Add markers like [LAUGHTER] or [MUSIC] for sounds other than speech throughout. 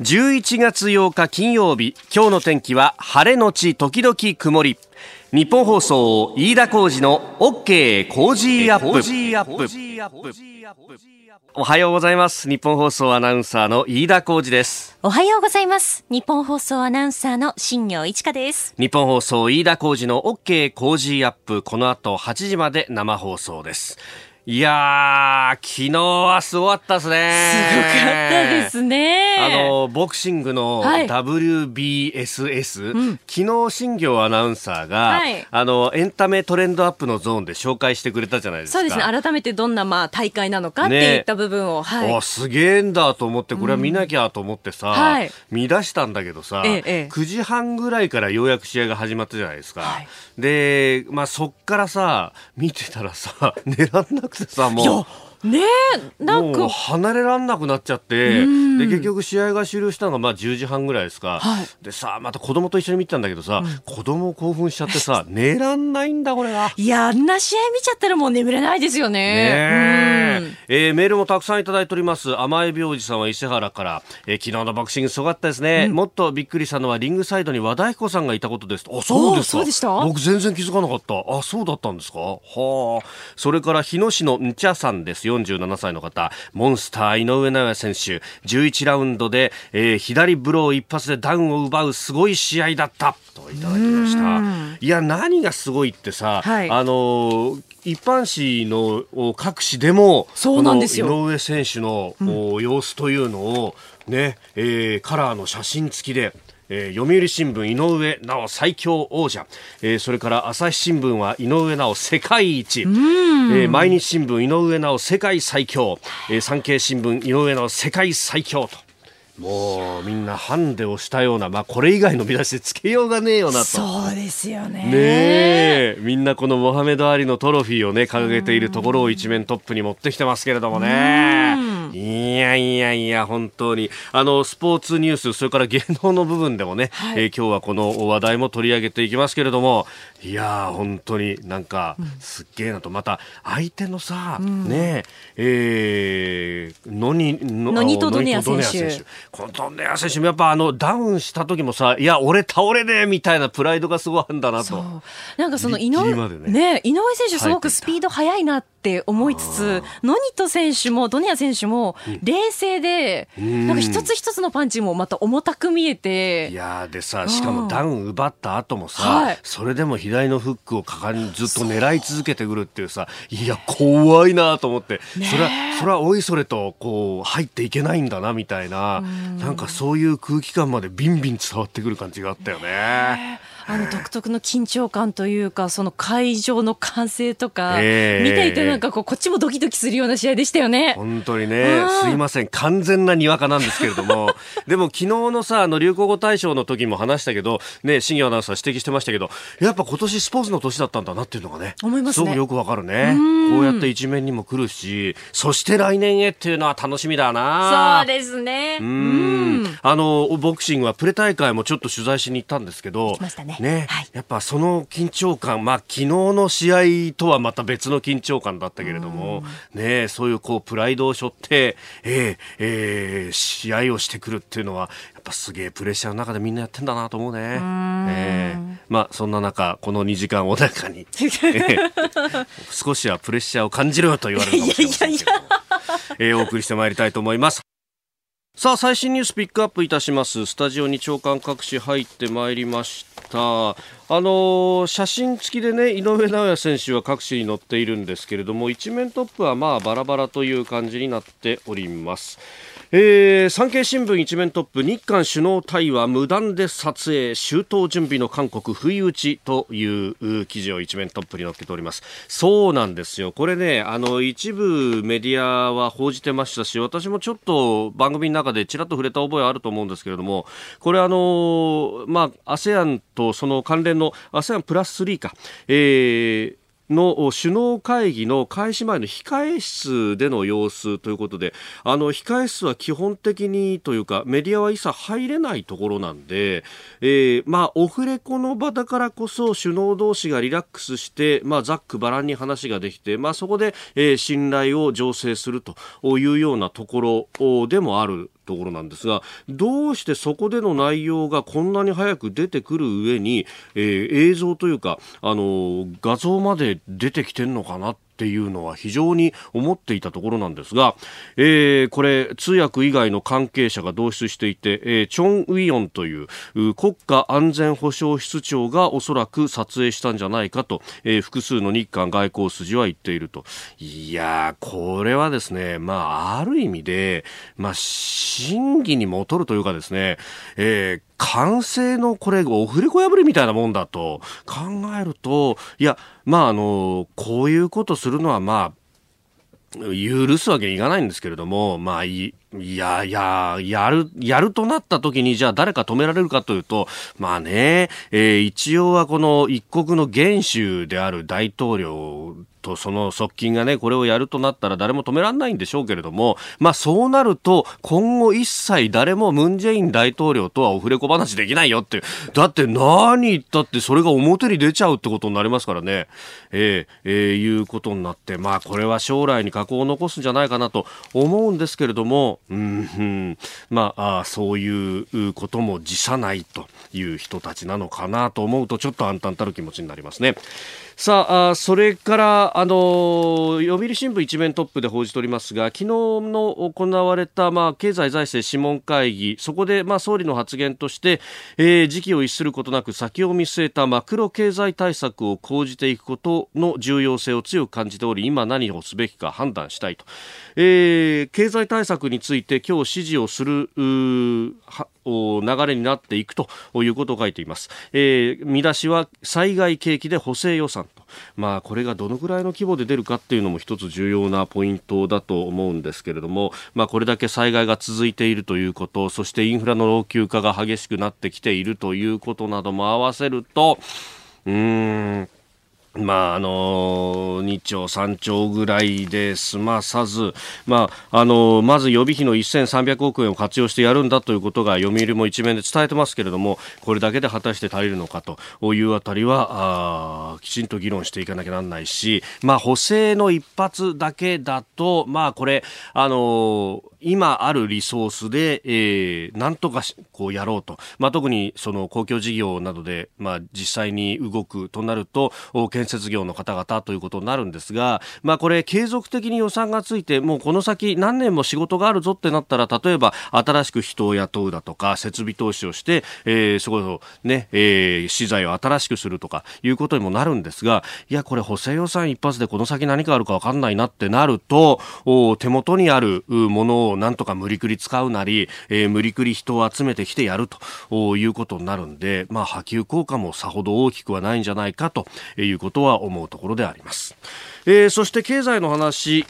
11月8日金曜日今日の天気は晴れのち時々曇り。ニッポン放送飯田浩司の OK Cozy Up。おはようございます。ニッポン放送アナウンサーの飯田浩司です。おはようございます。ニッポン放送アナウンサーの新行市佳です。ニッポン放送飯田浩司の OK Cozy Up。この後8時まで生放送ですいやー、昨日はすごかったですね。すごかったですね。あの、ボクシングの WBSS、はいうん、昨日新業アナウンサーが、はい、あの、エンタメトレンドアップのゾーンで紹介してくれたじゃないですか。そうですね。改めてどんな、まあ、大会なのかっていった部分を。ね、はい。すげえんだと思って、これは見なきゃと思ってさ、うんはい、見出したんだけどさ、ええ、9時半ぐらいからようやく試合が始まったじゃないですか。はい、で、まあ、そっからさ、見てたらさ、[LAUGHS] 狙らなく [LAUGHS] てさ、もう。ねなんか。離れらんなくなっちゃって、で結局試合が終了したのがまあ10時半ぐらいですか、はい、でさまた子供と一緒に見てたんだけどさ、うん、子供興奮しちゃってさ [LAUGHS] 寝らんないんだこれが。いやあんな試合見ちゃったらもう眠れないですよね。ねえ。ー、メールもたくさんいただいております。甘え病児さんは伊勢原から、えー、昨日のボクシングすごかったですね、うん、もっとびっくりしたのはリングサイドに和田彦さんがいたことです。あそうですか。僕全然気づかなかった。あそうだったんですか？はあ。それから日野市のんちゃさんです47歳の方方、モンスター井上尚弥選手、11ラウンドで、えー、左ブロー一発でダウンを奪うすごい試合だった。といただきました。いや、何がすごいってさ、はい、あのー一般紙の各紙でもそうなんですよ。井上選手の、うん、様子というのをね、えー、カラーの写真付きでえー、読売新聞井上直最強王者、えー、それから朝日新聞は井上直世界一、えー、毎日新聞井上直世界最強、えー、産経新聞井上直世界最強ともうみんなハンデをしたような、まあ、これ以外の見出しでつけようがねえよなと。そうですよね。ねみんなこのモハメド・アリのトロフィーをね掲げているところを一面トップに持ってきてますけれどもね。いやいやいや、本当に。あの、スポーツニュース、それから芸能の部分でもね、はい、えー、今日はこの話題も取り上げていきますけれども、いや本当になんか、すっげえなと、また、相手のさ、うん、ねえ、ー、ノニ、ノニとドネア選手。このドネア選手もやっぱあの、ダウンした時もさ、いや、俺倒れねえみたいなプライドがすごいあるんだなと。なんかその井上、ね、ね、井上選手すごくスピード速いなって思いつつ、ノニト選手もドネア選手も冷静で、うん、なんか一つ一つのパンチもまた重たく見えて。いやでさ、しかもダウン奪った後もさ、はい、それでも左のフックをかかりずっと狙い続けてくるっていうさ、いや、怖いなと思って、それは、それはおいそれとこう入っていけないんだなみたいな、ん。なんかそういう空気感までビンビン伝わってくる感じがあったよね。あの独特の緊張感というか、その会場の歓声とか、えー、見ていてなんかこう、こっちもドキドキするような試合でしたよね。本当にね、すいません、完全なにわかなんですけれども、[LAUGHS] でも昨日のさ、あの流行語大賞の時も話したけど、ね、新業アナウンサー指摘してましたけど、やっぱ今年スポーツの年だったんだなっていうのがね、思います、ね、すごくよくわかるね。こうやって一面にも来るし、そして来年へっていうのは楽しみだな。そうですね。うん。あの、ボクシングはプレ大会もちょっと取材しに行ったんですけど、ね、ね、はい、やっぱその緊張感、まあ、昨日の試合とはまた別の緊張感だったけれども、ね、そういうこうプライドを背負って、えーえー、試合をしてくるっていうのは、やっぱすげえプレッシャーの中でみんなやってんだなと思うね。うえー、まあ、そんな中、この2時間穏やかに、[LAUGHS] えー、少しはプレッシャーを感じるよと言われるかもしれませんけどえー、お送りしてまいりたいと思います。さあ最新ニュースピックアップいたします。スタジオに長官各紙入ってまいりましたあの、写真付きでね井上尚弥選手は各紙に載っているんですけれども一面トップはまあバラバラという感じになっております。えー、産経新聞一面トップ日韓首脳対話無断で撮影周到準備の韓国不意打ちという記事を一面トップに載っけております。そうなんですよ。これねあの一部メディアは報じてましたし私もちょっと番組の中でちらっと触れた覚えあると思うんですけれどもこれあのまあ ASEAN とその関連の ASEAN プラス3か、えーの首脳会議の開始前の控え室での様子ということであの控え室は基本的にというかメディアは一切入れないところなんで、えー、まあオフレコの場だからこそ首脳同士がリラックスして、まあ、ざっくばらんに話ができて、まあ、そこで、えー、信頼を醸成するというようなところでもあるところなんですがどうしてそこでの内容がこんなに早く出てくる上に、えー、映像というかあの画像まで出てきてるのかなってっていうのは非常に思っていたところなんですが、えー、これ通訳以外の関係者が同出していて、えー、チョン・ウィヨンという国家安全保障室長がおそらく撮影したんじゃないかと、えー、複数の日韓外交筋は言っていると。いやこれはですね、まあ、ある意味で、まあ、真偽にもとるというかですね、えー完成のこれ、オフレコ破りみたいなもんだと考えると、いや、まあ、あの、こういうことするのは、まあ、許すわけにいかないんですけれども、まあ、いや、いや、やる、やるとなった時に、じゃあ誰か止められるかというと、まあね、えー、一応はこの一国の元首である大統領とその側近がね、これをやるとなったら誰も止められないんでしょうけれども、まあそうなると、今後一切誰もムン・ジェイン大統領とはオフレコ話できないよって、だって何言ったってそれが表に出ちゃうってことになりますからね、えー、えー、いうことになって、まあこれは将来に禍を残すんじゃないかなと思うんですけれども、うん、うん、まあそういうことも辞さないという人たちなのかなと思うと、ちょっと暗淡たる気持ちになりますね。さあそれからあの読売新聞一面トップで報じておりますが昨日の行われた、まあ、経済財政諮問会議そこで、まあ、総理の発言として、えー、時期を逸することなく先を見据えたマクロ経済対策を講じていくことの重要性を強く感じており今何をすべきか判断したいと、えー、経済対策について今日指示をする流れになっていくということを書いています、えー、見出しは災害景気で補正予算と、まあ、これがどのぐらいの規模で出るかっていうのも一つ重要なポイントだと思うんですけれども、まあ、これだけ災害が続いているということそしてインフラの老朽化が激しくなってきているということなども合わせるとうーんまあ、あの2兆、3兆ぐらいで済まさず、まあ、あのまず予備費の1300億円を活用してやるんだということが読売も一面で伝えてますけれどもこれだけで果たして足りるのかというあたりはあきちんと議論していかなきゃなんないし、まあ、補正の一発だけだと、まあ、これ、あの今あるリソースで、えー、なんとかこうやろうと、まあ、特にその公共事業などで、まあ、実際に動くとなると建設業の方々ということになるんですが、まあ、これ継続的に予算がついてもうこの先何年も仕事があるぞってなったら例えば新しく人を雇うだとか設備投資をして、えー、そこそね、えー、資材を新しくするとかいうことにもなるんですがいやこれ補正予算一発でこの先何かあるか分かんないなってなると手元にあるものををなんとか無理くり使うなり、えー、無理くり人を集めてきてやるということになるんで、まあ、波及効果もさほど大きくはないんじゃないかということは思うところであります。えー、そして経済の話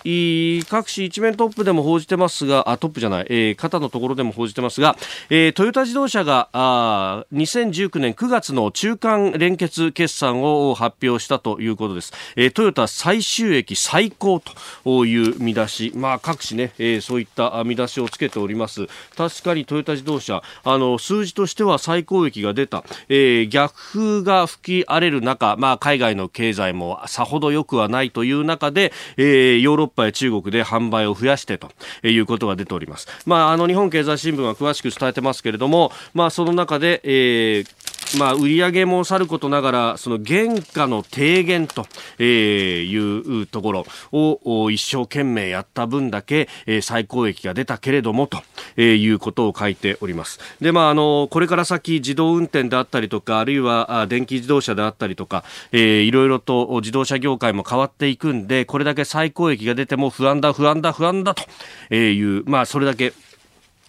各紙一面トップでも報じてますがあトップじゃない、えー、肩のところでも報じてますが、えー、トヨタ自動車があ2019年9月の中間連結決算を発表したということです、えー、トヨタ最収益最高という見出し、まあ、各紙ね、えー、そういった見出しをつけております確かにトヨタ自動車あの数字としては最高益が出た、えー、逆風が吹き荒れる中、まあ、海外の経済もさほど良くはないという中で、えー、ヨーロッパや中国で販売を増やしてということが出ております。まあ、あの日本経済新聞は詳しく伝えてますけれども、まあ、その中で、えーまあ、売り上げもさることながらその原価の低減とえいうところを一生懸命やった分だけえ最高益が出たけれどもとえいうことを書いております。で、まあ、あのこれから先自動運転であったりとかあるいは電気自動車であったりとか、えー、いろいろと自動車業界も変わっていくんでこれだけ最高益が出ても不安だ不安だ不安だという、まあ、それだけ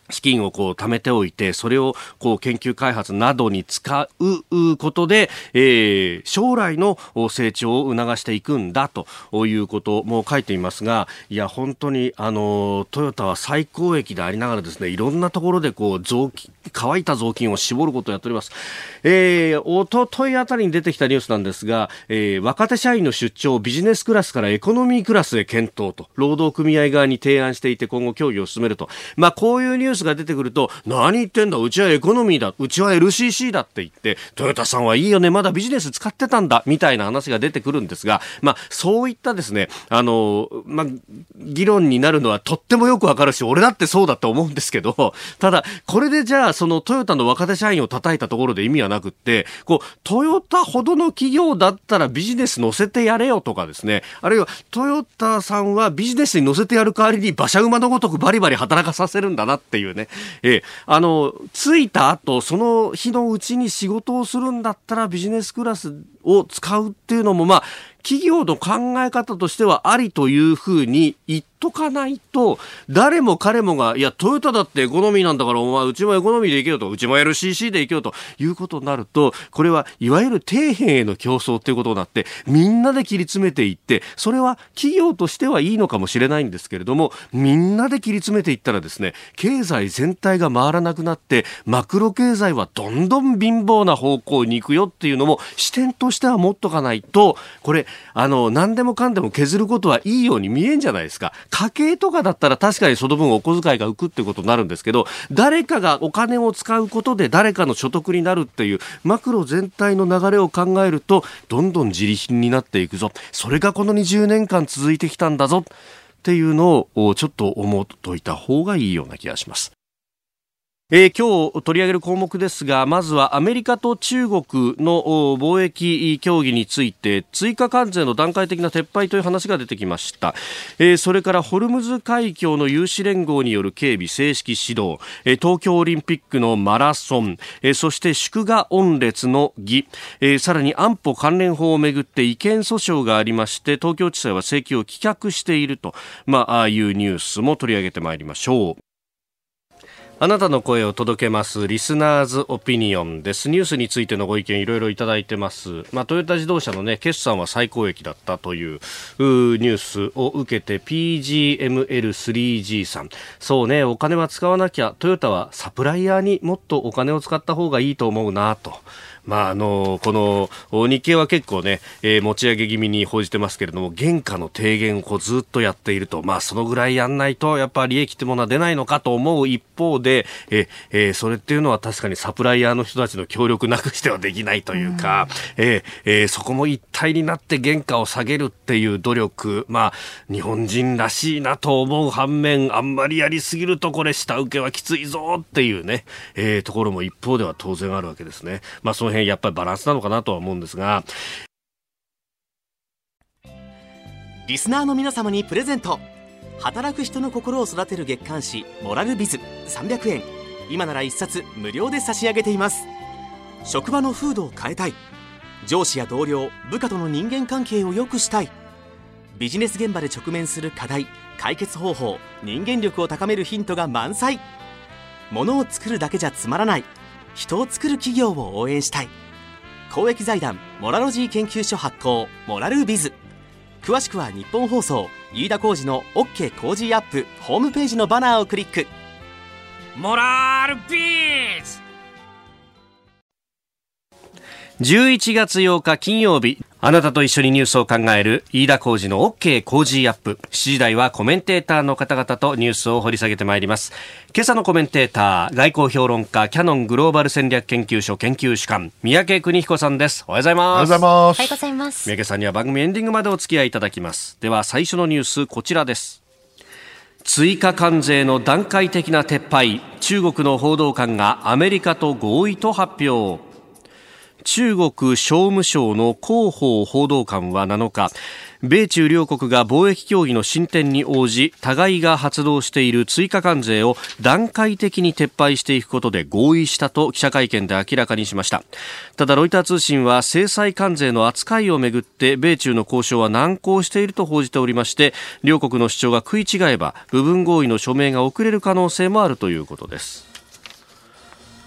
資金をこう貯めておいて、それをこう研究開発などに使うことで、えー、将来の成長を促していくんだということも書いていますが、いや、本当に、あの、トヨタは最高益でありながらですね、いろんなところでこう増乾いた雑巾を絞ることをやっております。えー、おとといあたりに出てきたニュースなんですが、えー、若手社員の出張をビジネスクラスからエコノミークラスへ検討と、労働組合側に提案していて今後協議を進めると。まあ、こういうニュースが出てくると、何言ってんだ、うちはエコノミーだ、うちは LCC だって言って、トヨタさんはいいよね、まだビジネス使ってたんだ、みたいな話が出てくるんですが、まあ、そういったですね、あの、まあ、議論になるのはとってもよくわかるし、俺だってそうだと思うんですけど、ただ、これでじゃあ、そのトヨタの若手社員を叩いたところで意味はなくって、こう、トヨタほどの企業だったらビジネス乗せてやれよとかですね、あるいはトヨタさんはビジネスに乗せてやる代わりに馬車馬のごとくバリバリ働かさせるんだなっていうね、えー、あの、着いた後、その日のうちに仕事をするんだったらビジネスクラスを使うっていうのも、まあ、企業の考え方としてはありというふうに言っとかないと、誰も彼もが、いや、トヨタだってエコノミーなんだから、お前、うちもエコノミーで行けよと、うちも LCC で行けよということになると、これはいわゆる底辺への競争ということになって、みんなで切り詰めていって、それは企業としてはいいのかもしれないんですけれども、みんなで切り詰めていったらですね、経済全体が回らなくなって、マクロ経済はどんどん貧乏な方向に行くよっていうのも視点としては持っとかないと、これ、あの、何でもかんでも削ることはいいように見えんじゃないですか。家計とかだったら確かにその分お小遣いが浮くってことになるんですけど、誰かがお金を使うことで誰かの所得になるっていうマクロ全体の流れを考えると、どんどん自利品になっていくぞ。それがこの20年間続いてきたんだぞ。っていうのをちょっと思っといた方がいいような気がします。えー、今日取り上げる項目ですがまずはアメリカと中国の貿易協議について追加関税の段階的な撤廃という話が出てきました、えー、それからホルムズ海峡の有志連合による警備正式指導、えー、東京オリンピックのマラソン、えー、そして祝賀御列の儀、えー、さらに安保関連法をめぐって違憲訴訟がありまして東京地裁は請求を棄却していると、まあ、あいうニュースも取り上げてまいりましょう。あなたの声を届けますリスナーズオピニオンです。ニュースについてのご意見いろいろいただいてます。まあ、トヨタ自動車のね、決算は最高益だったというニュースを受けて PGML3G さん。そうね、お金は使わなきゃ、トヨタはサプライヤーにもっとお金を使った方がいいと思うなと。まあ、あのこの日経は結構ね、えー、持ち上げ気味に報じてますけれども原価の低減をこうずっとやっていると、まあ、そのぐらいやんないとやっぱ利益ってものは出ないのかと思う一方で、ええー、それっていうのは確かにサプライヤーの人たちの協力なくしてはできないというか、うえー、えー、そこも一体になって原価を下げるっていう努力、まあ、日本人らしいなと思う反面あんまりやりすぎるとこれ下請けはきついぞっていうね、えー、ところも一方では当然あるわけですね。まあ、その辺やっぱりバランスなのかなとは思うんですが。リスナーの皆様にプレゼント。働く人の心を育てる月刊誌「モラルビズ」300円今なら1冊無料で差し上げています。職場の風土を変えたい。上司や同僚部下との人間関係を良くしたい。ビジネス現場で直面する課題解決方法人間力を高めるヒントが満載。ものを作るだけじゃつまらない。人を作る企業を応援したい。公益財団モラロジー研究所発行モラルビズ。詳しくは日本放送飯田浩司の OK コージーアップホームページのバナーをクリック。モラルビズ！11月8日金曜日。あなたと一緒にニュースを考える飯田浩二の OK 工事アップ。7時台はコメンテーターの方々とニュースを掘り下げてまいります。今朝のコメンテーター、外交評論家、キャノングローバル戦略研究所研究主幹、三宅邦彦さんです。おはようございます。おはようございます。おはようございます。三宅さんには番組エンディングまでお付き合いいただきます。では最初のニュース、こちらです。追加関税の段階的な撤廃。中国の報道官がアメリカと合意と発表。中国商務省の広報報道官は7日米中両国が貿易協議の進展に応じ互いが発動している追加関税を段階的に撤廃していくことで合意したと記者会見で明らかにしました。ただロイター通信は制裁関税の扱いをめぐって米中の交渉は難航していると報じておりまして両国の主張が食い違えば部分合意の署名が遅れる可能性もあるということです。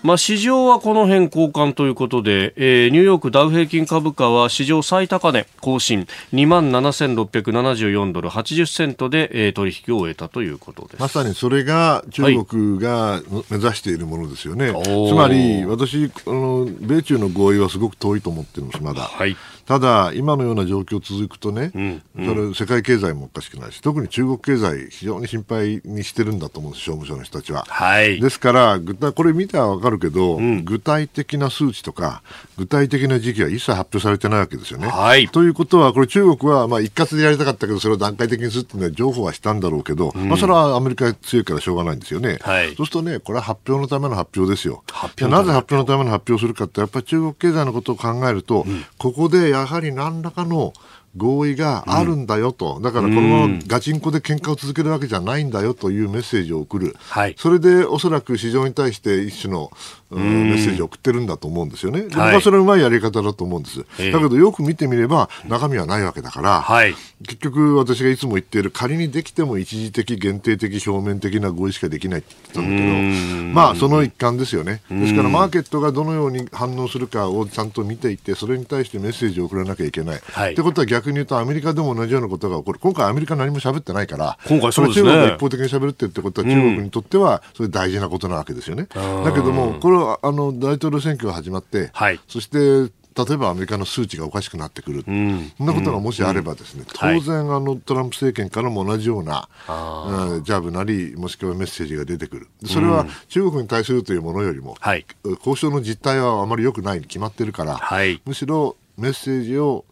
まあ、市場はこの辺交換ということで、えー、ニューヨークダウ平均株価は史上最高値更新。2万7674ドル80セントで、えー、取引を終えたということです。まさにそれが中国が目指しているものですよね、はい、つまり私あの米中の合意はすごく遠いと思ってるんですまだ、はい、ただ、今のような状況続くとね、うんうん、それ世界経済もおかしくないし、特に中国経済、非常に心配にしてるんだと思うんです、商務省の人たちは。はい、ですから、これ見たらわかるけど、うん、具体的な数値とか、具体的な時期は一切発表されてないわけですよね。はい、ということは、これ中国はまあ一括でやりたかったけど、それを段階的にするっていうのは情報はしたんだろうけど、うん、まあ、それはアメリカ強いからしょうがないんですよね。はい、そうするとね、これは発表のための発表ですよ。じゃなぜ発表のための発表をするかって、やっぱり中国経済のことを考えると、うん、ここでやはり何らかの合意があるんだよと、うん、だからこのままガチンコで喧嘩を続けるわけじゃないんだよというメッセージを送る、はい、それでおそらく市場に対して一種のメッセージを送ってるんだと思うんですよね。僕はそれはうまいやり方だと思うんです。だけどよく見てみれば中身はないわけだから、はい、結局私がいつも言っている仮にできても一時的限定的表面的な合意しかできないって言ったんだけど、まあその一環ですよね。ですからマーケットがどのように反応するかをちゃんと見ていて、それに対してメッセージを送らなきゃいけない。はい、ってことは逆に言うとアメリカでも同じようなことが起こる。今回アメリカ何も喋ってないから、今回そうですね。中国が一方的に喋ってるってことは中国にとってはそれ大事なことなわけですよね。だけども、これはあの大統領選挙が始まって、はい、そして例えばアメリカの数値がおかしくなってくる、うん、そんなことがもしあればですね、うん、当然、あのトランプ政権からも同じような、はい、ジャブなりもしくはメッセージが出てくる。それは中国に対するというものよりも、はい、交渉の実態はあまり良くないに決まってるから、はい、むしろメッセージを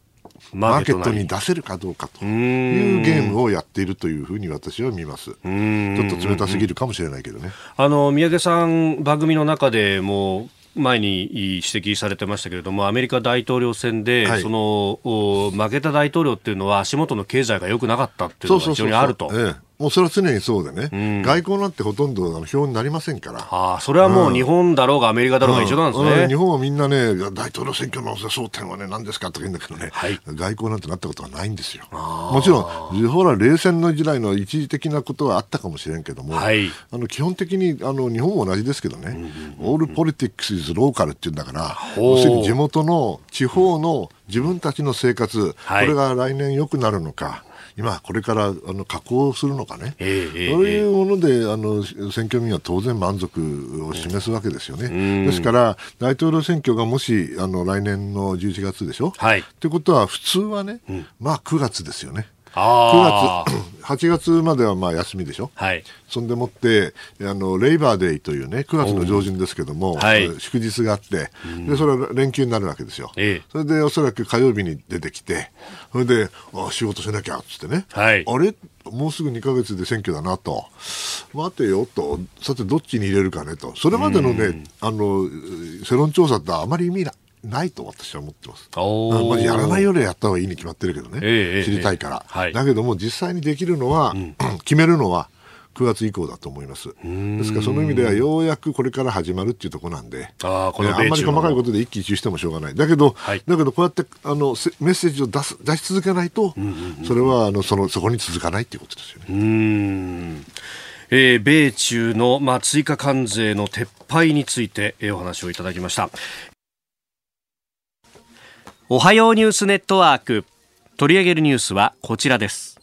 マーケットに出せるかどうかというゲームをやっているというふうに私は見ます。ちょっと冷たすぎるかもしれないけどね。あの宮家さん番組の中でも前に指摘されてましたけれども、アメリカ大統領選で、はい、その負けた大統領っていうのは、足元の経済が良くなかったっていうのが非常にあると。もうそれは常にそうでね、うん、外交なんてほとんどあの表になりませんから、ああそれはもう日本だろうがアメリカだろうが一緒なんですね、うん。うん、日本はみんなね、大統領選挙の争点はね、何ですかとか言うんだけどね、はい、外交なんてなったことはないんですよ。もちろん、ほら、冷戦の時代の一時的なことはあったかもしれんけども、はい、あの基本的にあの日本も同じですけどね、オールポリティックス・イズ・ローカルっていうんだから、要するに地元の地方の自分たちの生活、はい、これが来年良くなるのか。今、これからあの加工するのかね、えー、そういうものであの選挙民は当然満足を示すわけですよね。ですから、大統領選挙がもしあの来年の11月でしょ？はい、ということは、普通はね、うん、まあ9月ですよね。9月、8月まではまあ休みでしょ、はい、そんでもってあのレイバーデーというね9月の上旬ですけども、はい、祝日があって、でそれは連休になるわけですよ、ええ、それでおそらく火曜日に出てきてそれであ仕事しなきゃっつってね、はい、あれ？もうすぐ2か月で選挙だなと、待てよと、さてどっちに入れるかねと、それまでのね、あの世論調査ってあまり意味ないと私は思ってます。まあ、やらないよりやった方がいいに決まってるけどね、えー、知りたいから、えーはい、だけども実際にできるのは、うん、決めるのは9月以降だと思います。ですからその意味ではようやくこれから始まるっていうところなんで、あこのあんまり細かいことで一喜一憂してもしょうがない。だけど、はい、だけどこうやってあのメッセージを出す出し続けないと、それはあのそのそこに続かないっていうことですよね。えー、米中の、まあ、追加関税の撤廃について、えー、お話をいただきました。おはようニュースネットワーク。取り上げるニュースはこちらです。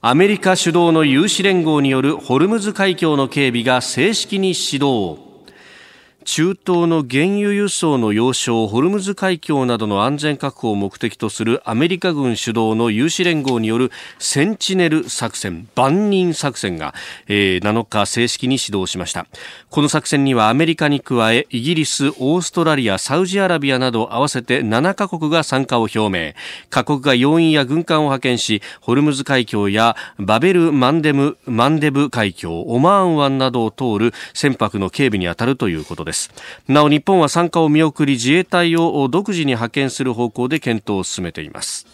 アメリカ主導の有志連合によるホルムズ海峡の警備が正式に始動。中東の原油輸送の要衝ホルムズ海峡などの安全確保を目的とするアメリカ軍主導の有志連合によるセンチネル作戦万人作戦が、えー、7日正式に始動しました。この作戦にはアメリカに加えイギリスオーストラリアサウジアラビアなど合わせて7カ国が参加を表明。各国が要員や軍艦を派遣しホルムズ海峡やバベルマンデムマンデブ海峡オマーン湾などを通る船舶の警備に当たるということです。です。なお日本は参加を見送り自衛隊を独自に派遣する方向で検討を進めています。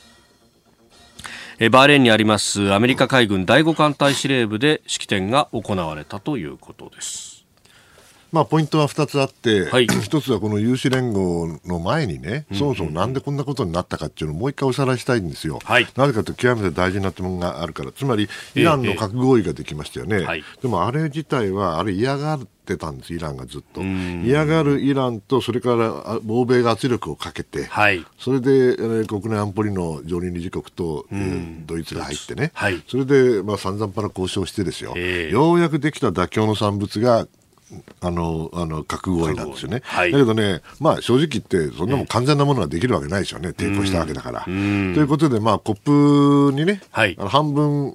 バーレーンにありますアメリカ海軍第5艦隊司令部で式典が行われたということです。まあ、ポイントは2つあって、はい、1つはこの有志連合の前にね、そもそもなんでこんなことになったかっていうのをもう一回おさらいしたいんですよ。はい、なぜかというと極めて大事な点があるから、つまりイランの核合意ができましたよね。えーえー、でもあれ自体は、あれ嫌がってたんです、イランがずっと。嫌がるイランと、それから欧米が圧力をかけて、はい、それで、えー、国内安保理の常任理事国と、えー、ドイツが入ってね、はい、それで、まあ、散々パラ交渉してですよ、えー、ようやくできた妥協の産物があの、あの、核合意なんですよね。はい、だけどね、まあ正直言って、そんなもん完全なものができるわけないですよね。抵抗したわけだから。ということで、まあコップにね、はい、あの半分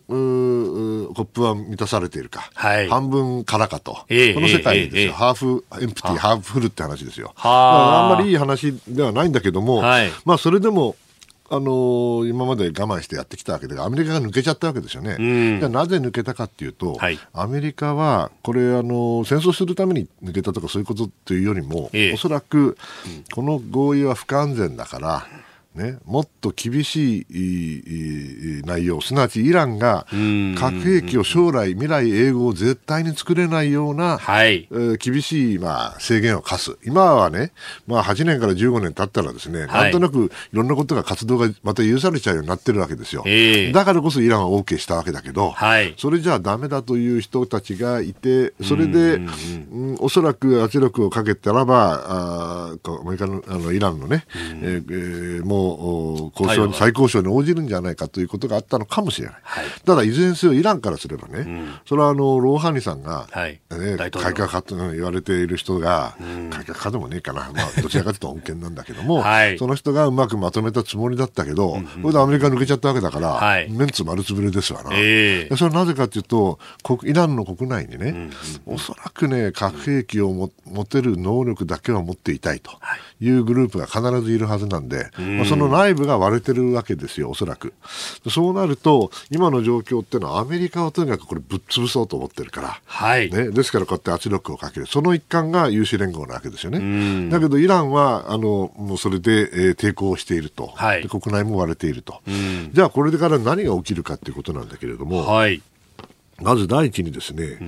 コップは満たされているか、はい、半分空かと。えー、この世界ですよ、えー、 half empty、half full って話ですよ。あ。んまりいい話ではないんだけども、まあそれでも、あの今まで我慢してやってきたわけで、アメリカが抜けちゃったわけですよね。じゃなぜ抜けたかっていうと、はい、アメリカは、これ、あの戦争するために抜けたとかそういうことというよりも、ええ、おそらく、この合意は不完全だから、ね、もっと厳しい内容、すなわちイランが核兵器を将来、未来永劫絶対に作れないような、はい。えー、厳しい、まあ、制限を課す。今はね、まあ、8年から15年経ったらですね、はい、なんとなくいろんなことが活動がまた許されちゃうようになってるわけですよ。えー、だからこそイランは OK したわけだけど、はい、それじゃあだめだという人たちがいて、それで、うん、おそらく圧力をかけたらば、あアメリカのあのイランのね、えー、もう交渉に、再交渉に応じるんじゃないかということがあったのかもしれない。はい、ただ、いずれにせよイランからすればね、うん、それはあのローハニさんが、はい。ね、改革派と言われている人が、うん、改革派でもねえかな、まあ、どちらかというと恩恵なんだけども、はい、その人がうまくまとめたつもりだったけど、うんうん、これでアメリカ抜けちゃったわけだから、はい、メンツ丸つぶれですわな。えー、それはなぜかというと、イランの国内にね、うんうん、おそらくね、核兵器をも持てる能力だけは持っていたいとい。うグループが必ずいるはずなんで、まあ、その内部が割れてるわけですよ、おそらく。そうなると、今の状況っていうのは、アメリカはとにかくこれ、ぶっ潰そうと思ってるから、はい。ね、ですから、こうやって圧力をかける、その一環が有志連合なわけですよね。だけど、イランはあのもうそれで、えー、抵抗していると、はい、国内も割れていると、じゃあ、これから何が起きるかということなんだけれども、はいまず第一にですね、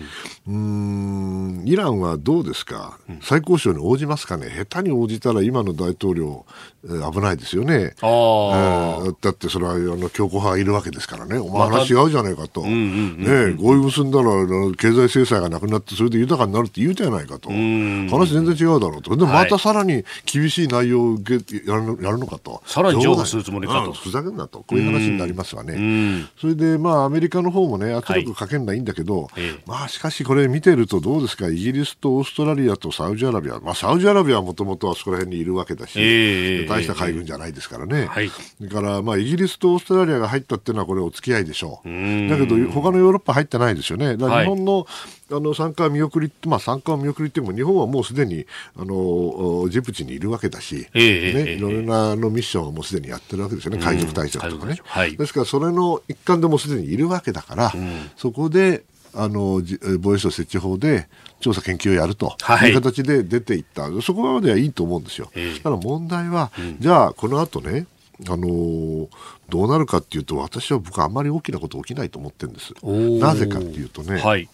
うん、ん、イランはどうですか、最高賞に応じますかね、下手に応じたら今の大統領、えー、危ないですよね、えー、だってそれはあの強硬派がいるわけですからね、お前話違うじゃないかと、ね、合意結んだら経済制裁がなくなって、それで豊かになるって言うじゃないかと、話全然違うだろうと、でまたさらに厳しい内容を受けやるやるのかと、さらに譲歩するつもりかと、ふざけんなと、こういう話になりますわね。それで、まあ、アメリカの方もね、圧力かけんないいんだけど、はい、まあしかしこれ見てるとどうですか、イギリスとオーストラリアとサウジアラビア、まあ、サウジアラビアはもともとあそこら辺にいるわけだし、えー、大した海軍じゃないですからね、はい、だからまあイギリスとオーストラリアが入ったっていうのはこれお付き合いでしょう。うだけど他のヨーロッパ入ってないですよね。だから日本の、はいあの参加見送り、まあ、参加を見送りっても日本はもうすでにあのジブチにいるわけだし、えー、ね、いろんなのミッションをもうすでにやってるわけですよね、海賊対策とかね、はい、ですからそれの一環でもすでにいるわけだから、うん、そこであの防衛省設置法で調査研究をやるとい。う形で出ていった、はい、そこまではいいと思うんですよ。ただ問題は、うん、じゃあこの後ねあのー、どうなるかっていうと私は僕はあんまり大きなこと起きないと思ってるんです。なぜかっていうとね、はい、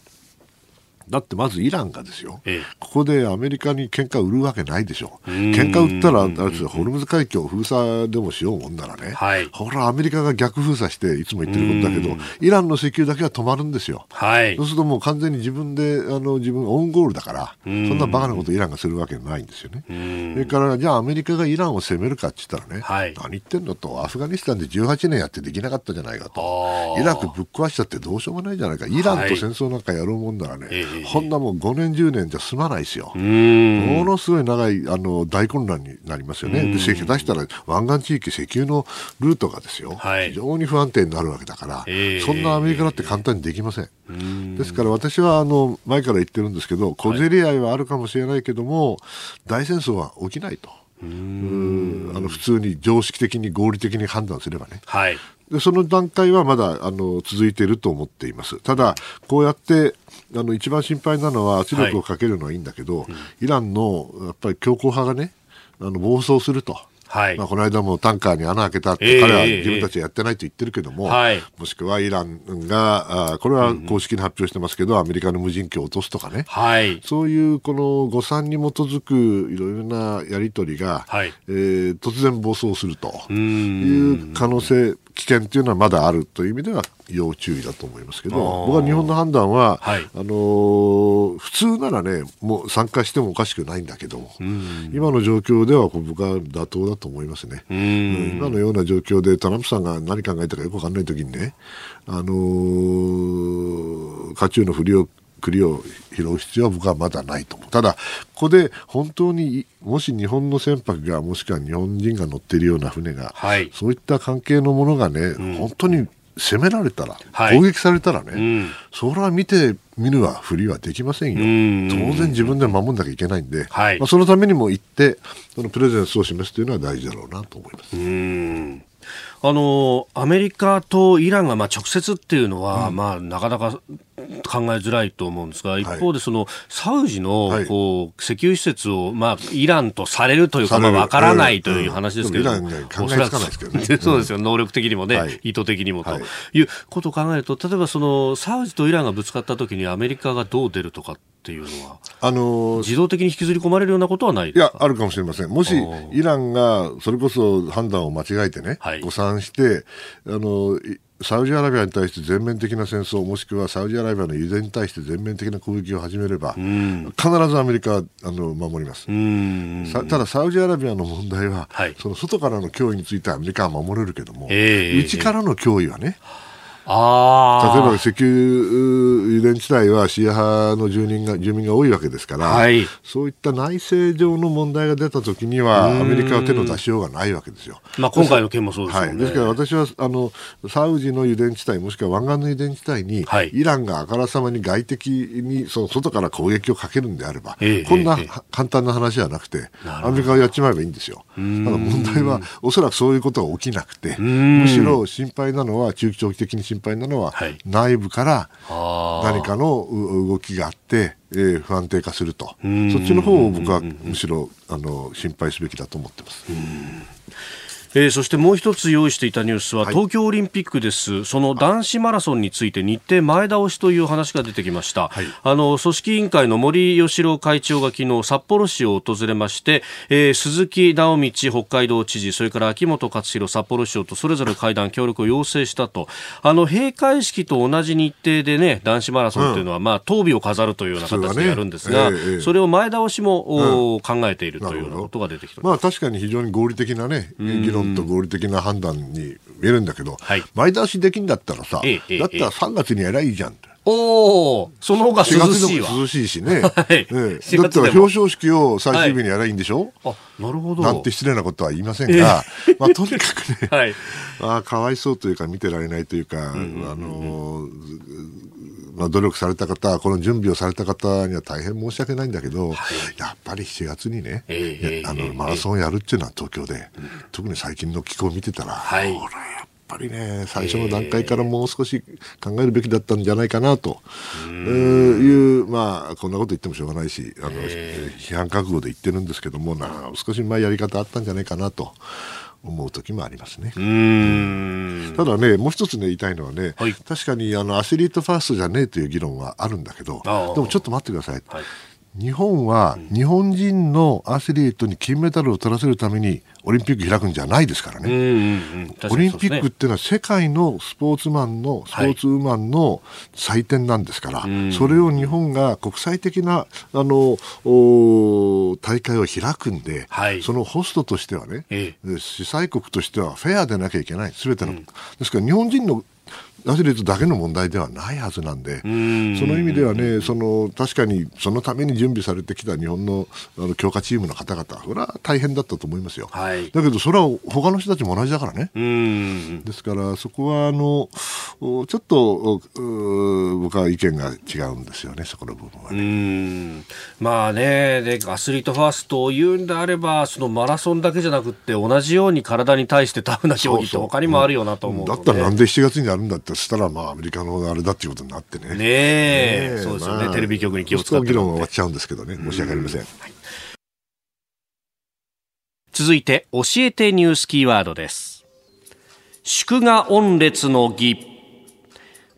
だってまずイランがですよ、ええ、ここでアメリカに喧嘩売るわけないでしょ、喧嘩売ったら、あれですホルムズ海峡封鎖でもしようもんならね、はい、ほら、アメリカが逆封鎖して、いつも言ってることだけど、イランの石油だけは止まるんですよ、はい、そうするともう完全に自分で、あの自分、オウンゴールだから、そんなバカなことイランがするわけないんですよね。それから、じゃあアメリカがイランを攻めるかって言ったらね、はい、何言ってんのと、アフガニスタンで18年やってできなかったじゃないかと、イラクぶっ壊しちゃってどうしようもないじゃないか、イランと戦争なんかやろうもんならね、はいこんなもん5年、10年じゃ済まないですよ。ものすごい長いあの大混乱になりますよね。で、下手したら湾岸地域、石油のルートがですよ、はい、非常に不安定になるわけだから、そんなアメリカだって簡単にできません。ですから私はあの前から言ってるんですけど、小競り合いはあるかもしれないけども、大戦争は起きないと。うん。あの普通に常識的に合理的に判断すればね、はい、でその段階はまだあの続いていると思っています。ただ、こうやってあの一番心配なのは圧力をかけるのはいいんだけど、はいうん、イランのやっぱり強硬派がねあの暴走すると。はい。まあ、この間もタンカーに穴開けたって、彼は自分たちはやってないと言ってるけども、はい、もしくはイランが、あこれは公式に発表してますけど、アメリカの無人機を落とすとかね、はい、そういうこの誤算に基づくいろいろなやり取りが、はい、えー、突然暴走するという可能性、危険というのはまだあるという意味では要注意だと思いますけど僕は日本の判断は、はい、あのー、普通ならねもう参加してもおかしくないんだけども、今の状況では僕は妥当だと思いますね、うん、今のような状況でトランプさんが何考えたかよく分かんない時にね、あのー、渦中のふりを栗を拾う必要は僕はまだないと思う。ただ、ここで本当にもし日本の船舶がもしくは日本人が乗っているような船が、はい、そういった関係のものがね、うん、本当に攻められたら、はい、攻撃されたらね、うん、それは見て見るはふりはできませんよ、当然自分で守んなきゃいけないんで、はい、まあ、そのためにも行って、そのプレゼンスを示すというのは大事だろうなと思います。あのアメリカとイランがまあ直接っていうのは、うん、まあ、なかなか考えづらいと思うんですが、一方でその、サウジのこう、石油施設を、まあ、イランとされるというか、まあ、わからないという話ですけど、うん、考えつかないですけどね。そう。ですよ、能力的にもね、はい、意図的にもとい。うことを考えると、例えばその、サウジとイランがぶつかったときにアメリカがどう出るとかっていうのは、あのー、自動的に引きずり込まれるようなことはないいや、あるかもしれません。もし、イランがそれこそ判断を間違えてね、はい、誤算して、あのサウジアラビアに対して全面的な戦争もしくはサウジアラビアの油田に対して全面的な攻撃を始めれば、必ずアメリカはあの守ります。ただ、サウジアラビアの問題は、はい、その外からの脅威についてはアメリカは守れるけども、えー、内からの脅威はね、あ例えば石油油田地帯はシーア派の住人が住民が多いわけですから、はい、そういった内政上の問題が出たときには、アメリカは手の出しようがないわけですよ。まあ、今回の件もそうですね、はい、ですから私はあのサウジの油田地帯、もしくは湾岸の油田地帯に、はい、イランがあからさまに外敵にその外から攻撃をかけるんであれば、えー、こんな、えー、簡単な話じゃなくて、アメリカがやっちまえばいいんですよ。ただ問題は、おそらくそういうことは起きなくて、むしろ心配なのは、中長期的に心配なのは、はい、内部から何かの動きがあって、えー、不安定化すると、そっちの方を僕はむしろあの心配すべきだと思ってます。えー、そしてもう一つ用意していたニュースは、東京オリンピックです、その男子マラソンについて日程前倒しという話が出てきました、はい、あの組織委員会の森喜朗会長が昨日札幌市を訪れまして、えー、鈴木直道北海道知事それから秋元克弘札幌市長とそれぞれ会談協力を要請したと。あの閉会式と同じ日程でね男子マラソンというのは、うん、まあ当日を飾るというような形でやるんですが、ねえー、それを前倒しも、うん、考えているというようなことが出てきた、まあ確かに非常に合理的なね議論論と合理的な判断に見えるんだけど、はい、前倒しできんだったらさ、ええ、だったら3月にやりゃいいじゃんおお、その方が涼しいわ。涼しいしね。[LAUGHS] はい、え。え、だったら表彰式を最終日にやりゃいいんでしょ、はい、あ、なるほど。なんて失礼なことは言いませんが、えー、[LAUGHS] まあとにかくね、[LAUGHS] はい、あかわいそうというか見てられないというか、あのまあ、努力された方、この準備をされた方には大変申し訳ないんだけど、はい、やっぱり7月にね、えー、あのマラソンをやるっていうのは東京で、えー、特に最近の気候を見てたら、はい、これやっぱりね、最初の段階からもう少し考えるべきだったんじゃないかなと、えー、いう、まあ、こんなこと言ってもしょうがないし、あの、批判覚悟で言ってるんですけども、な少し前やり方あったんじゃないかなと。思う時もありますね。ただね、もう一つね、言いたいのはね、はい、確かにあのアスリートファーストじゃねえという議論はあるんだけど、でもちょっと待ってください。はい日本は日本人のアスリートに金メダルを取らせるためにオリンピック開くんじゃないですからね。オリンピックっていうのは世界のスポーツマンの、スポーツウーマンの祭典なんですから、はい、それを日本が国際的なあの大会を開くんで、はい、そのホストとしてはね、ええ、主催国としてはフェアでなきゃいけない、すべての、うん、ですから日本人のアスリートだけの問題ではないはずなんで、その意味ではね、その確かにそのために準備されてきた日本のあの強化チームの方々、それは大変だったと思いますよ。はい、だけど、それは他の人たちも同じだからね。ですから、そこはあのちょっと僕は意見が違うんですよね、そこの部分はね。まあねで、アスリートファーストを言うんであれば、そのマラソンだけじゃなくて、同じように体に対してタフな競技って他にもあるよなと思う、だったらなんで7月にやるんだってとしたら、まあ、アメリカのあれだっていうことになってね。ねえ、そうですよね、まあ、テレビ局に気を使って。議論は終わっちゃうんですけどね、申し訳ありません。はい続いて教えてニュースキーワードです祝賀御列の儀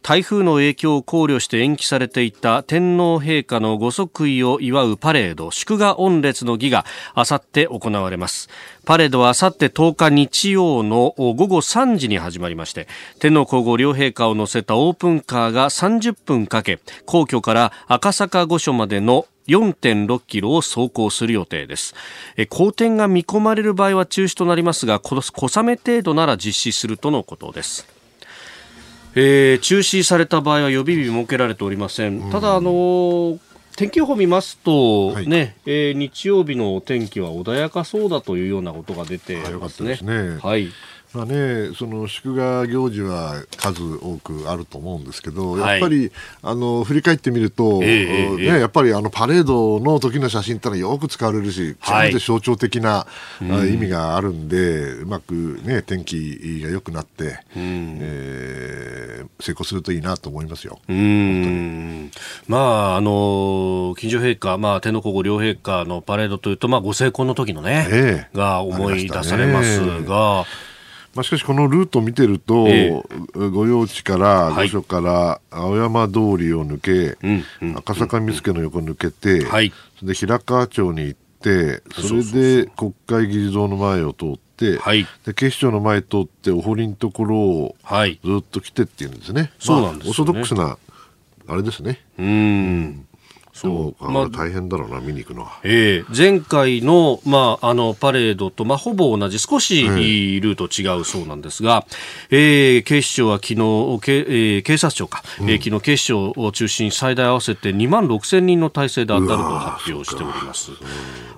台風の影響を考慮して延期されていた天皇陛下のご即位を祝うパレード祝賀御列の儀があさって行われますパレードはあさって10日日曜の午後3時に始まりまして天皇皇后両陛下を乗せたオープンカーが30分かけ皇居から赤坂御所までの4.6キロを走行する予定です。好転が見込まれる場合は中止となりますが、小雨程度なら実施するとのことです。えー、中止された場合は予備日設けられておりません。ただ、あのー天気予報見ますと、はい、ね、えー、日曜日のお天気は穏やかそうだというようなことが出てますね。はい、まあね、その祝賀行事は数多くあると思うんですけど、やっぱり、あの振り返ってみると、えー、ね、やっぱりあのパレードの時の写真ってのはよく使われるし、極めて象徴的な、はい、意味があるんで、うまく、ね、天気が良くなって、うん、えー、成功するといいなと思いますよ。うん。まあ、あの近所陛下、まあ、天皇皇后両陛下のパレードというと、まあ、ご成婚の時のね、えー、が思い出されますが。まあ、しかし、このルートを見てると、えー、御用地から、御所から青山通りを抜け、赤坂見附の横抜けて、はい、で平川町に行って、それで国会議事堂の前を通って、はい、で警視庁の前通って、お堀のところをずっと来てっていうんですね。そうなんです、ね、オーソドックスな、あれですね。うんそう、まあ、大変だろうな、見に行くのは。ええ。ー、前回の、まあ、あの、パレードと、まあ、ほぼ同じ、少しルート違うそうなんですが、えー、警視庁は昨日、けえー、警察庁か、うん、えー、昨日警視庁を中心に最大合わせて2万6千人の体制で当たると発表しております。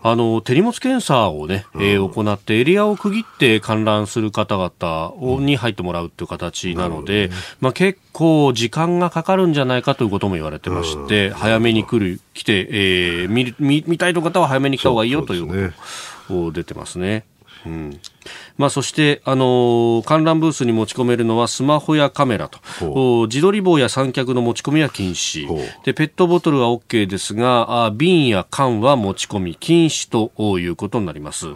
あの、手荷物検査をね、えー、行ってエリアを区切って観覧する方々を、に入ってもらうという形なので、ね、まあ、結構時間がかかるんじゃないかということも言われてまして、早めに来る、来て、えー、見見見たいという方は早めに来た方がいいよということ出てますね。うんまあ、そして、あのー、観覧ブースに持ち込めるのはスマホやカメラと。自撮り棒や三脚の持ち込みは禁止。でペットボトルは OK ですがあ瓶や缶は持ち込み禁止ということになります。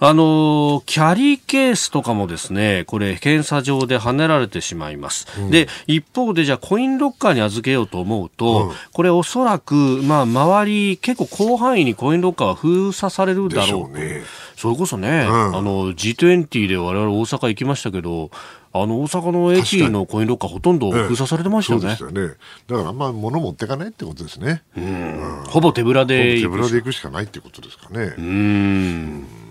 あのキャリーケースとかもですね、これ、検査場で跳ねられてしまいます。うん、で、一方で、じゃあ、コインロッカーに預けようと思うと、うん、これ、おそらく、まあ、周り、結構広範囲にコインロッカーは封鎖されるだろうと。ね、それこそね、うん、あの、G20 で我々大阪行きましたけど、あの大阪の駅のコインロッカーほとんど封鎖されてましたよね。そうですよね。だからあんま物持っていかないってことですね。うん。ほぼ手ぶらで手ぶらで行くしかないってことですかね。うん。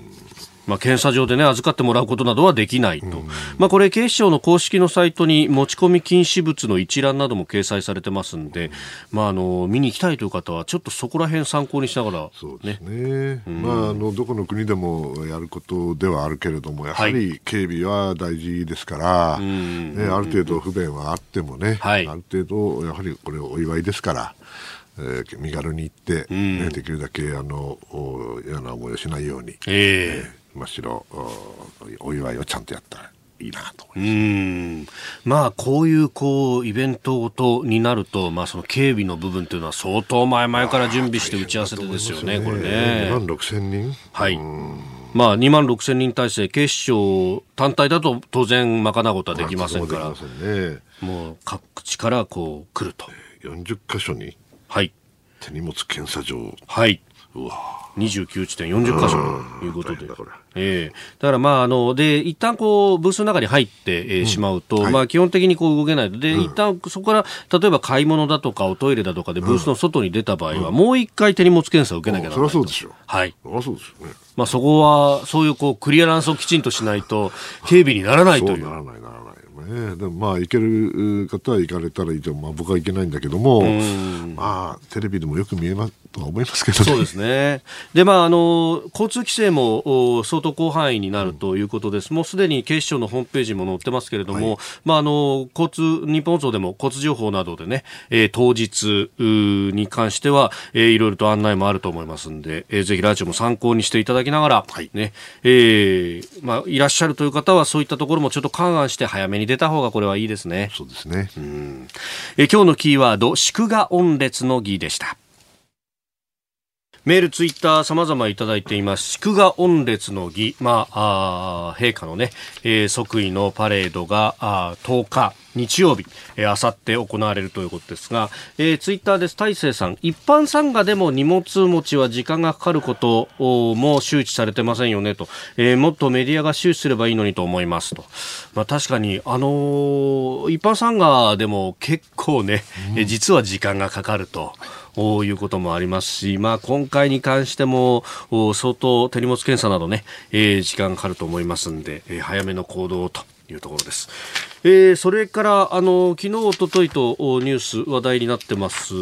まあ、検査場で、ね、預かってもらうことなどはできないと、うん、まあ、これ、警視庁の公式のサイトに持ち込み禁止物の一覧なども掲載されてますんで、まあ、あの見に行きたいという方は、ちょっとそこら辺参考にしながら、ね、そうですね、うん、まあ、あのどこの国でもやることではあるけれども、やはり警備は大事ですから、はい、ね、ある程度不便はあってもね、はい、ある程度、やはりこれ、お祝いですから。えー、身軽に行って、ね、できるだけあの嫌な思いをしないように、えー、えーむしろお祝いをちゃんとやったらいいなと思いますまあこういうこうイベントごとになると、まあ、その警備の部分というのは相当前々から準備して打ち合わせてですよね、ねこれね。2万6千人はいまあ、2万6千人体制、警視庁単体だと当然賄うことはできませんから、ね、もう各地からこう来ると。40箇所に、はい、手荷物検査場。はい。うわ29地点40箇所ということで。ええー、だからまあ、あの、で、一旦こう、ブースの中に入って、えー、しまうと、はい、まあ、基本的にこう動けないので、うん、一旦そこから、例えば買い物だとか、おトイレだとかでブースの外に出た場合は、うん、もう一回手荷物検査を受けなきゃならない。そりゃそうでしょ。はい。そりゃそうですよね。まあ、そこは、そういうこう、クリアランスをきちんとしないと、警備にならないという。ならない、ならない。ね、でもまあ行ける方は行かれたらいいと、まあ、僕は行けないんだけども、まあ、テレビでもよく見えますとは思いますけどね。そうですねで、まあ、あの交通規制も相当広範囲になるということです、うん、もうすでに警視庁のホームページも載ってますけれども、はい、まあ、あの交通日本放送でも交通情報などでね、えー、当日に関しては、えー、いろいろと案内もあると思いますんで、えー、ぜひラジオも参考にしていただきながら、はいねえーまあ、いらっしゃるという方はそういったところもちょっと勘案して早めに出た方がこれはいいですね。そうですね。うん。え今日のキーワード、祝賀御列の儀でした。メール、ツイッター、様々いただいています。祝賀御列の儀、まあ、あ陛下のね、えー、即位のパレードがあ10日、日曜日、えー、あさって行われるということですが、えー、ツイッターです。大勢さん、一般参賀でも荷物持ちは時間がかかることも周知されてませんよねと、えー、もっとメディアが周知すればいいのにと思いますと。まあ確かに、あのー、一般参賀でも結構ね、うん、実は時間がかかると。ういうこともありますし、まあ、今回に関しても相当手荷物検査などね、えー、時間かかると思いますんで、えー、早めの行動というところです。えー、それからあの昨日おとといとニュース話題になってます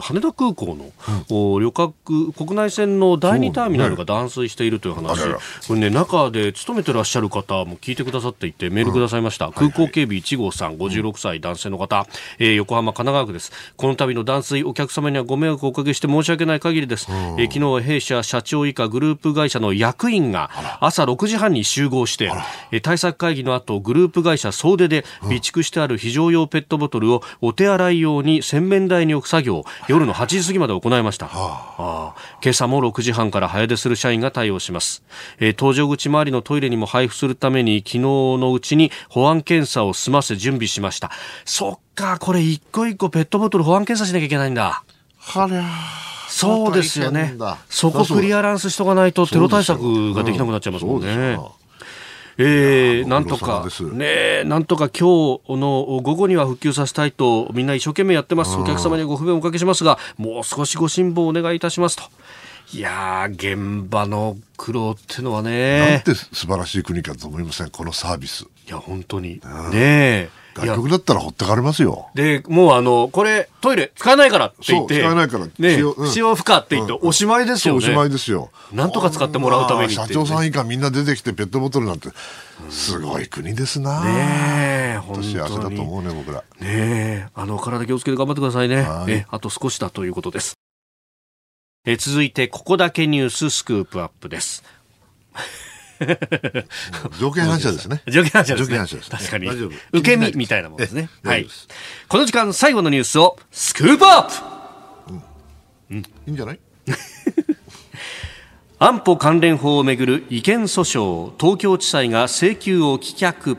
羽田空港の、うん、旅客国内線の第二ターミナルが断水しているという話、ね、これね中で勤めてらっしゃる方も聞いてくださっていてメールくださいました、うん、空港警備1号さん56歳男性の方、えー、横浜神奈川区です。この度の断水お客様にはご迷惑をおかけして申し訳ない限りです、うん、えー、昨日は弊社社長以下グループ会社の役員が朝6時半に集合して、えー、対策会議の後グループ会社総出で備蓄してある非常用ペットボトルをお手洗い用に洗面台に置く作業を夜の8時過ぎまで行いました、はあ、今朝も6時半から早出する社員が対応します、えー、搭乗口周りのトイレにも配布するために昨日のうちに保安検査を済ませ準備しました。そっかこれ一個一個ペットボトル保安検査しなきゃいけないんだ。はりゃそうですよね。そこクリアランスしとかないとテロ対策ができなくなっちゃいますもんね。えー、なんとか、ね、なんとか今日の午後には復旧させたいと、みんな一生懸命やってます。お客様にご不便をおかけしますが、もう少しご辛抱お願いいたしますと。いや現場の苦労っていうのはね。なんて素晴らしい国かと思いません、このサービス。いや、本当に。ねえ。外国だったらほってかれますよ。で、もうあの、これ、トイレ使えないからって言って。使えないから。ね、使用不可って言って、おしまいですよね。おしまいですよ。なんとか使ってもらうために社長さん以下みんな出てきてペットボトルなんて、すごい国ですな。ねえ、本当幸せだと思うね、僕ら。ねえ、あの、体気をつけて頑張ってくださいね。え、あと少しだということです。え続いて、ここだけニューススクープアップです。[LAUGHS] [LAUGHS] 条件反射ですね。条件反射です、ね。条件反射です、ね。確かに。受け身みたいなものですね。はい。この時間最後のニュースをスクープアップ、うん、いいんじゃない？[LAUGHS] 安保関連法をめぐる違憲訴訟東京地裁が請求を棄却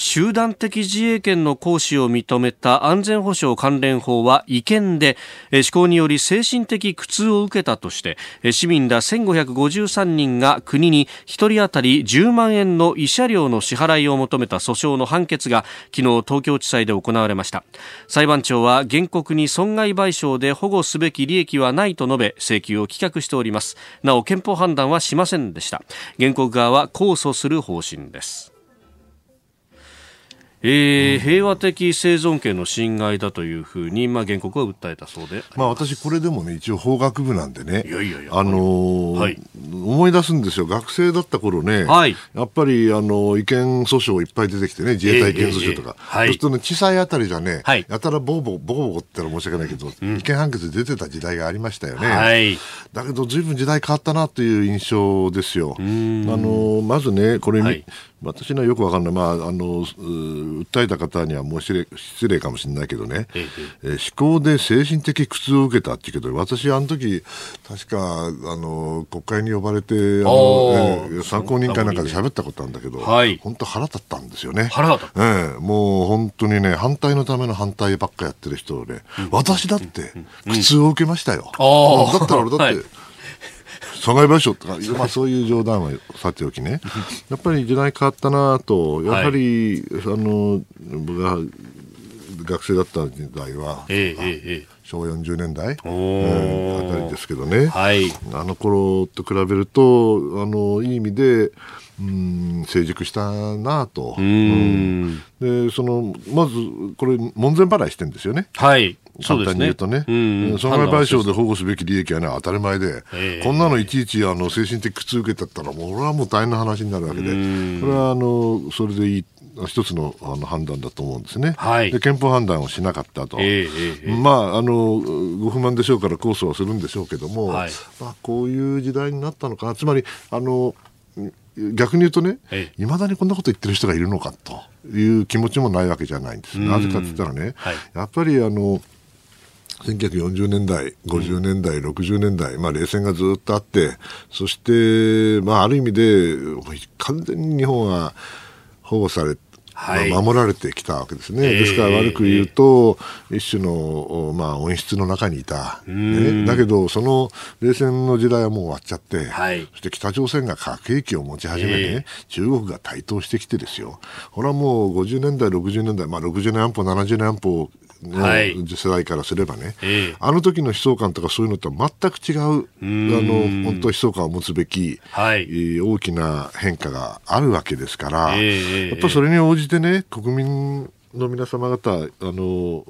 集団的自衛権の行使を認めた安全保障関連法は違憲で施行により精神的苦痛を受けたとして市民ら1553人が国に1人当たり10万円の慰謝料の支払いを求めた訴訟の判決が昨日東京地裁で行われました。裁判長は原告に損害賠償で保護すべき利益はないと述べ請求を棄却しております。なお憲法判断はしませんでした。原告側は控訴する方針です。えー、平和的生存権の侵害だというふうに、まあ、原告は訴えたそうでまあ、私、これでもね、一応法学部なんでね、いやいやいやあのーはい、思い出すんですよ、学生だった頃ね、はい、やっぱり、あの違憲訴訟いっぱい出てきてね、自衛隊違憲訴訟とか、えーえー、そうするとね、地裁あたりじゃね、はい、やたらボコボコ、ボコボコって言ったら申し訳ないけど、うん、違憲判決出てた時代がありましたよね。はい、だけど、ずいぶん時代変わったなという印象ですよ。あのまずね、これ、はい私にはよくわかんない、まあ、あの訴えた方にはもう失礼失礼かもしれないけどね、ええ思考で精神的苦痛を受けたっていうけど、私、あの時確かあの国会に呼ばれて、あのえ参考人会なんかで喋ったことあるんだけど、はい、本当、腹立ったんですよね。腹立った、ええ、もう本当にね、反対のための反対ばっかやってる人で、うん、私だって苦痛を受けましたよ。うん、だったら俺だって、はい損害賠償とか、まあ、そういう冗談はさておきね、[LAUGHS] やっぱり時代変わったなと、やはり、はい、あの僕が学生だった時代は、えええ昭和40年代、えー、あたりですけどね、はい、あの頃と比べると、あのいい意味で、うん成熟したなと、うん、でそのまずこれ、門前払いしてるんですよね。はい簡単に言うとね、損害賠償で保護すべき利益は、ね、当たり前で、えー、こんなのいちいちあの精神的苦痛受けたったら、もう俺はもう大変な話になるわけで、これはあのそれでいい。一つのあの判断だと思うんですね、はい、で憲法判断をしなかったと、えーえー、まあ、あのご不満でしょうから控訴はするんでしょうけども、はい、まあ、こういう時代になったのかな、つまりあの逆に言うとね、いまだにこんなこと言ってる人がいるのかという気持ちもないわけじゃないんです。なぜかって言ったらね、はい、やっぱりあの1940年代、50年代、うん、60年代、まあ、冷戦がずっとあって、そして、まあ、ある意味で、完全に日本は保護されて、はい、守られてきたわけですね、えー、ですから悪く言うと、えー、一種の、まあ、温室の中にいた、ね、だけど、その冷戦の時代はもう終わっちゃって、はい、そして北朝鮮が核兵器を持ち始めて、ね、えー、中国が台頭してきてですよ、これはもう50年代、60年代、まあ、60年安保、70年安保の世代からすればね、はいあの時の悲壮感とかそういうのとは全く違う、あの本当、悲壮感を持つべき、はい、大きな変化があるわけですから、やっぱそれに応じてね、国民の皆様方、あの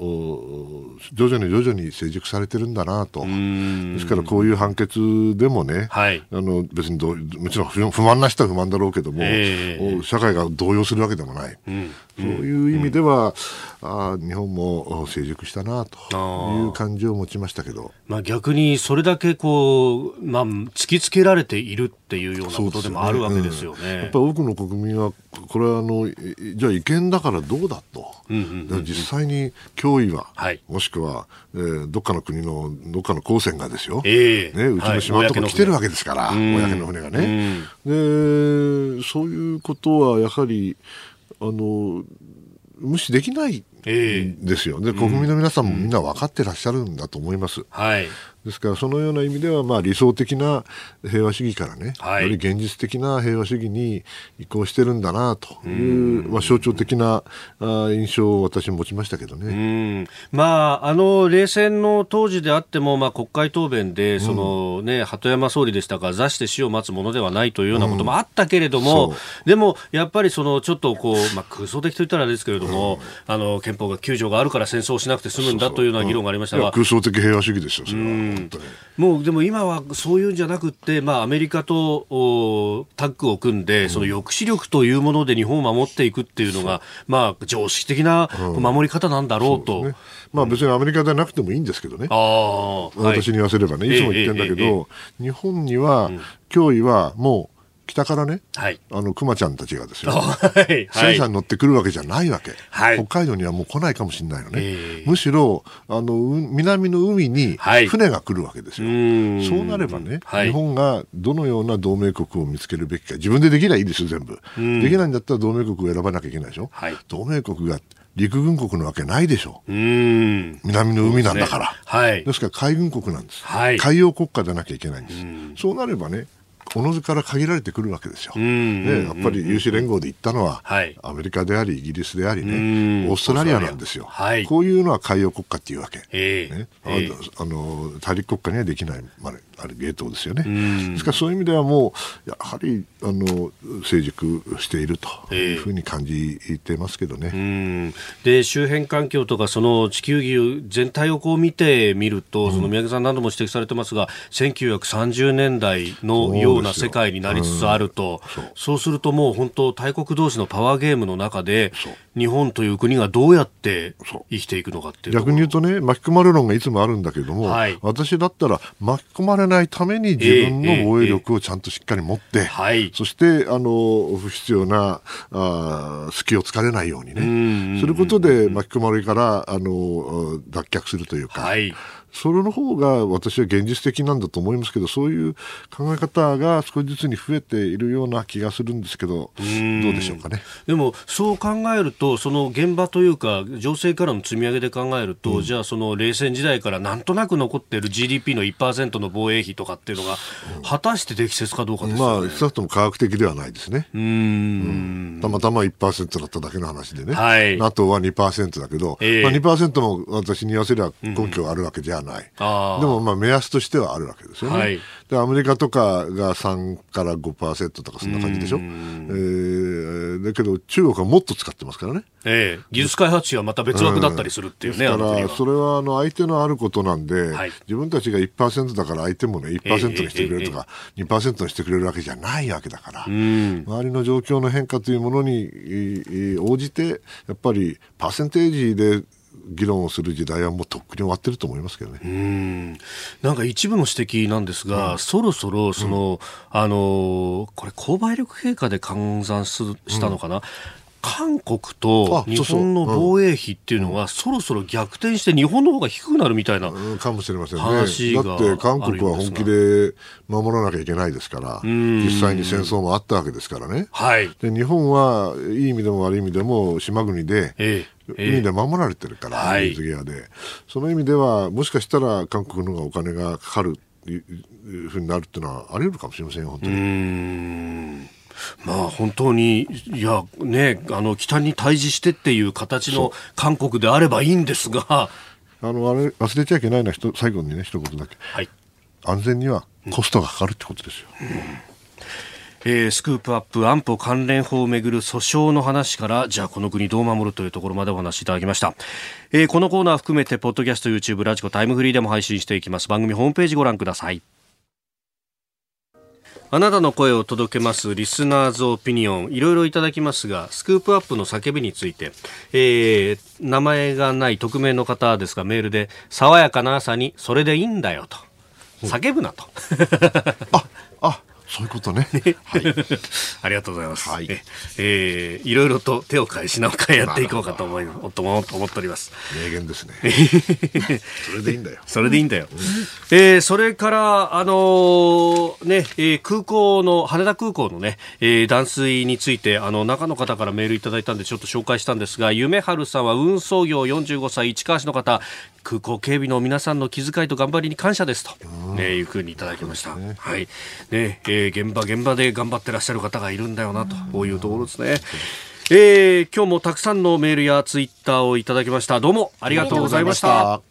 徐々に徐々に成熟されてるんだなと、ですからこういう判決でもね、はい、あの別にどもちろん不満な人は不満だろうけども、えー、社会が動揺するわけでもない、うん、そういう意味では、うん、あ日本も成熟したなという感じを持ちましたけど、まあ、逆にそれだけこう、まあ、突きつけられているっていうようなことでもあるわけですよね。ねうん、やっぱり多くの国民はこれはあのじゃあ違憲だからどうだと、うんうんうん、実際に脅威は、はい、もしくは、えー、どっかの国のどっかの公船がですよ、えー、ね、うちの島のところ来てるわけですから、はい、公の船がね、で。そういうことはやはりあの無視できないですよ、で国民の皆さんもみんな分かってらっしゃるんだと思います。はいですから、そのような意味では、まあ、理想的な平和主義からね、はい、より現実的な平和主義に移行してるんだなという、まあ、象徴的なあ印象を私持ちましたけどね。まあ、あの、冷戦の当時であっても、まあ、国会答弁で、そのね、鳩山総理でしたが、座して死を待つものではないというようなこともあったけれども、う。ん、でも、やっぱりその、ちょっとこう、まあ、空想的といったらですけれども、うん、あの、憲法が9条があるから戦争をしなくて済むんだというような議論がありましたが。空想的平和主義ですよ、それは。もうでも今はそういうんじゃなくて、まあ、アメリカとタッグを組んで、その抑止力というもので日本を守っていくっていうのが、まあ、常識的な守り方なんだろうと。うね、まあ、別にアメリカでなくてもいいんですけどね、私に言わせればね、いつも言ってるんだけど、日本には脅威はもう北からね、はい、あの熊ちゃんたちがですよ、[LAUGHS] はい、戦車に乗ってくるわけじゃないわけ、はい、北海道にはもう来ないかもしれないのね、えー、むしろあの南の海に船が来るわけですよ、そうなればね、日本がどのような同盟国を見つけるべきか、自分でできないいいですよ、全部。できないんだったら同盟国を選ばなきゃいけないでしょ、同盟国が陸軍国なわけないでしょ。う。南の海なんだから。ですはい、ですから海軍国なんです、はい。海洋国家でなきゃいけないんです。そうなればね、おのずから限られてくるわけですよ。ね、やっぱり有志連合で言ったのは、はい、アメリカであり、イギリスでありね、オーストラリアなんですよ。はい、こういうのは海洋国家っていうわけ。えー、ね、あの大陸国家にはできない、まあ、あるゲートですよね。ですからそういう意味ではもう、やはりあの成熟しているというふうに感じてますけどね。で周辺環境とかその地球儀全体をこう見てみると、その宮家さん何度も指摘されてますが、1930年代のような世界になりつつあると、うん、そう。そうするともう本当大国同士のパワーゲームの中で日本という国がどうやって生きていくのかっていう逆に言うとね巻き込まれ論がいつもあるんだけども、はい、私だったら巻き込まれないために自分の防衛力をちゃんとしっかり持って、そしてあの不必要なあ隙を突かれないようにね。することで巻き込まれからあの脱却するというか。はいそれの方が私は現実的なんだと思いますけどそういう考え方が少しずつに増えているような気がするんですけどどうでしょうかね。でもそう考えるとその現場というか情勢からの積み上げで考えると、うん、じゃあその冷戦時代からなんとなく残っている GDP の1%の防衛費とかっていうのが果たして適切かどうかですよ、ね、まあ少なくとも科学的ではないですね。うん、たまたま1%だっただけの話でね、はい、NATO は2%だけど、えーまあ、2%も私に言わせれば根拠があるわけじゃない、でもまあ目安としてはあるわけですよね。はい、でアメリカとかが3から5%とかそんな感じでしょ。えー、だけど中国はもっと使ってますからね。ええー、技術開発費はまた別枠だったりするっていうね。だからそれはあの相手のあることなんで、はい、自分たちが1%だから相手もね1%にしてくれるとか、えー、2%にしてくれるわけじゃないわけだから、周りの状況の変化というものに応じてやっぱりパーセンテージで議論をする時代はもうとっくに終わってると思いますけどね。うん。なんか一部の指摘なんですが、うん、そろそろその、うん、あのこれ購買力経過で換算したのかな、韓国と日本の防衛費っていうのは、そろそろ逆転して日本の方が低くなるみたいなかもしれませんね。だって韓国は本気で守らなきゃいけないですから、実際に戦争もあったわけですからね。はい、で日本はいい意味でも悪い意味でも島国で、ええ、海で守られてるから、水際で、その意味では、もしかしたら韓国の方がお金がかかるいうふうになるっていうのはあり得るかもしれませんよ、本当に。まあ本当に、いや、ね、あの、北に対峙してっていう形の韓国であればいいんですが。あの、あれ、忘れちゃいけないのは、最後にね、一言だけ。はい。安全にはコストがかかるってことですよ。うんえー、スクープアップ安保関連法をめぐる訴訟の話からじゃあこの国どう守るというところまでお話しいただきました、えー、このコーナー含めてポッドキャスト YouTube ラジコタイムフリーでも配信していきます番組ホームページご覧くださいあなたの声を届けますリスナーズオピニオン。いろいろいただきますがスクープアップの叫びについて、えー、名前がない匿名の方ですがメールで爽やかな朝にそれでいいんだよと。叫ぶなと。[LAUGHS] ああそういうことね。はい。[LAUGHS] ありがとうございます。はい。えー、いろいろと手を変え品を変えやっていこうかと思い、と思っております。名言ですね。それでいいんだよ。それでいいんだよ。うん、えー、それから、あのー、ね、えー、空港の、羽田空港のね、えー、断水について、あの、中の方からメールいただいたんで、ちょっと紹介したんですが、夢春さんは運送業45歳、市川市の方、空港警備の皆さんの気遣いと頑張りに感謝ですと、ね、いうふうにいただきました。ね、はい。ね、えー、現場現場で頑張ってらっしゃる方がいるんだよなと、こういうところですね。えー、今日もたくさんのメールやツイッターをいただきました。どうもありがとうございました。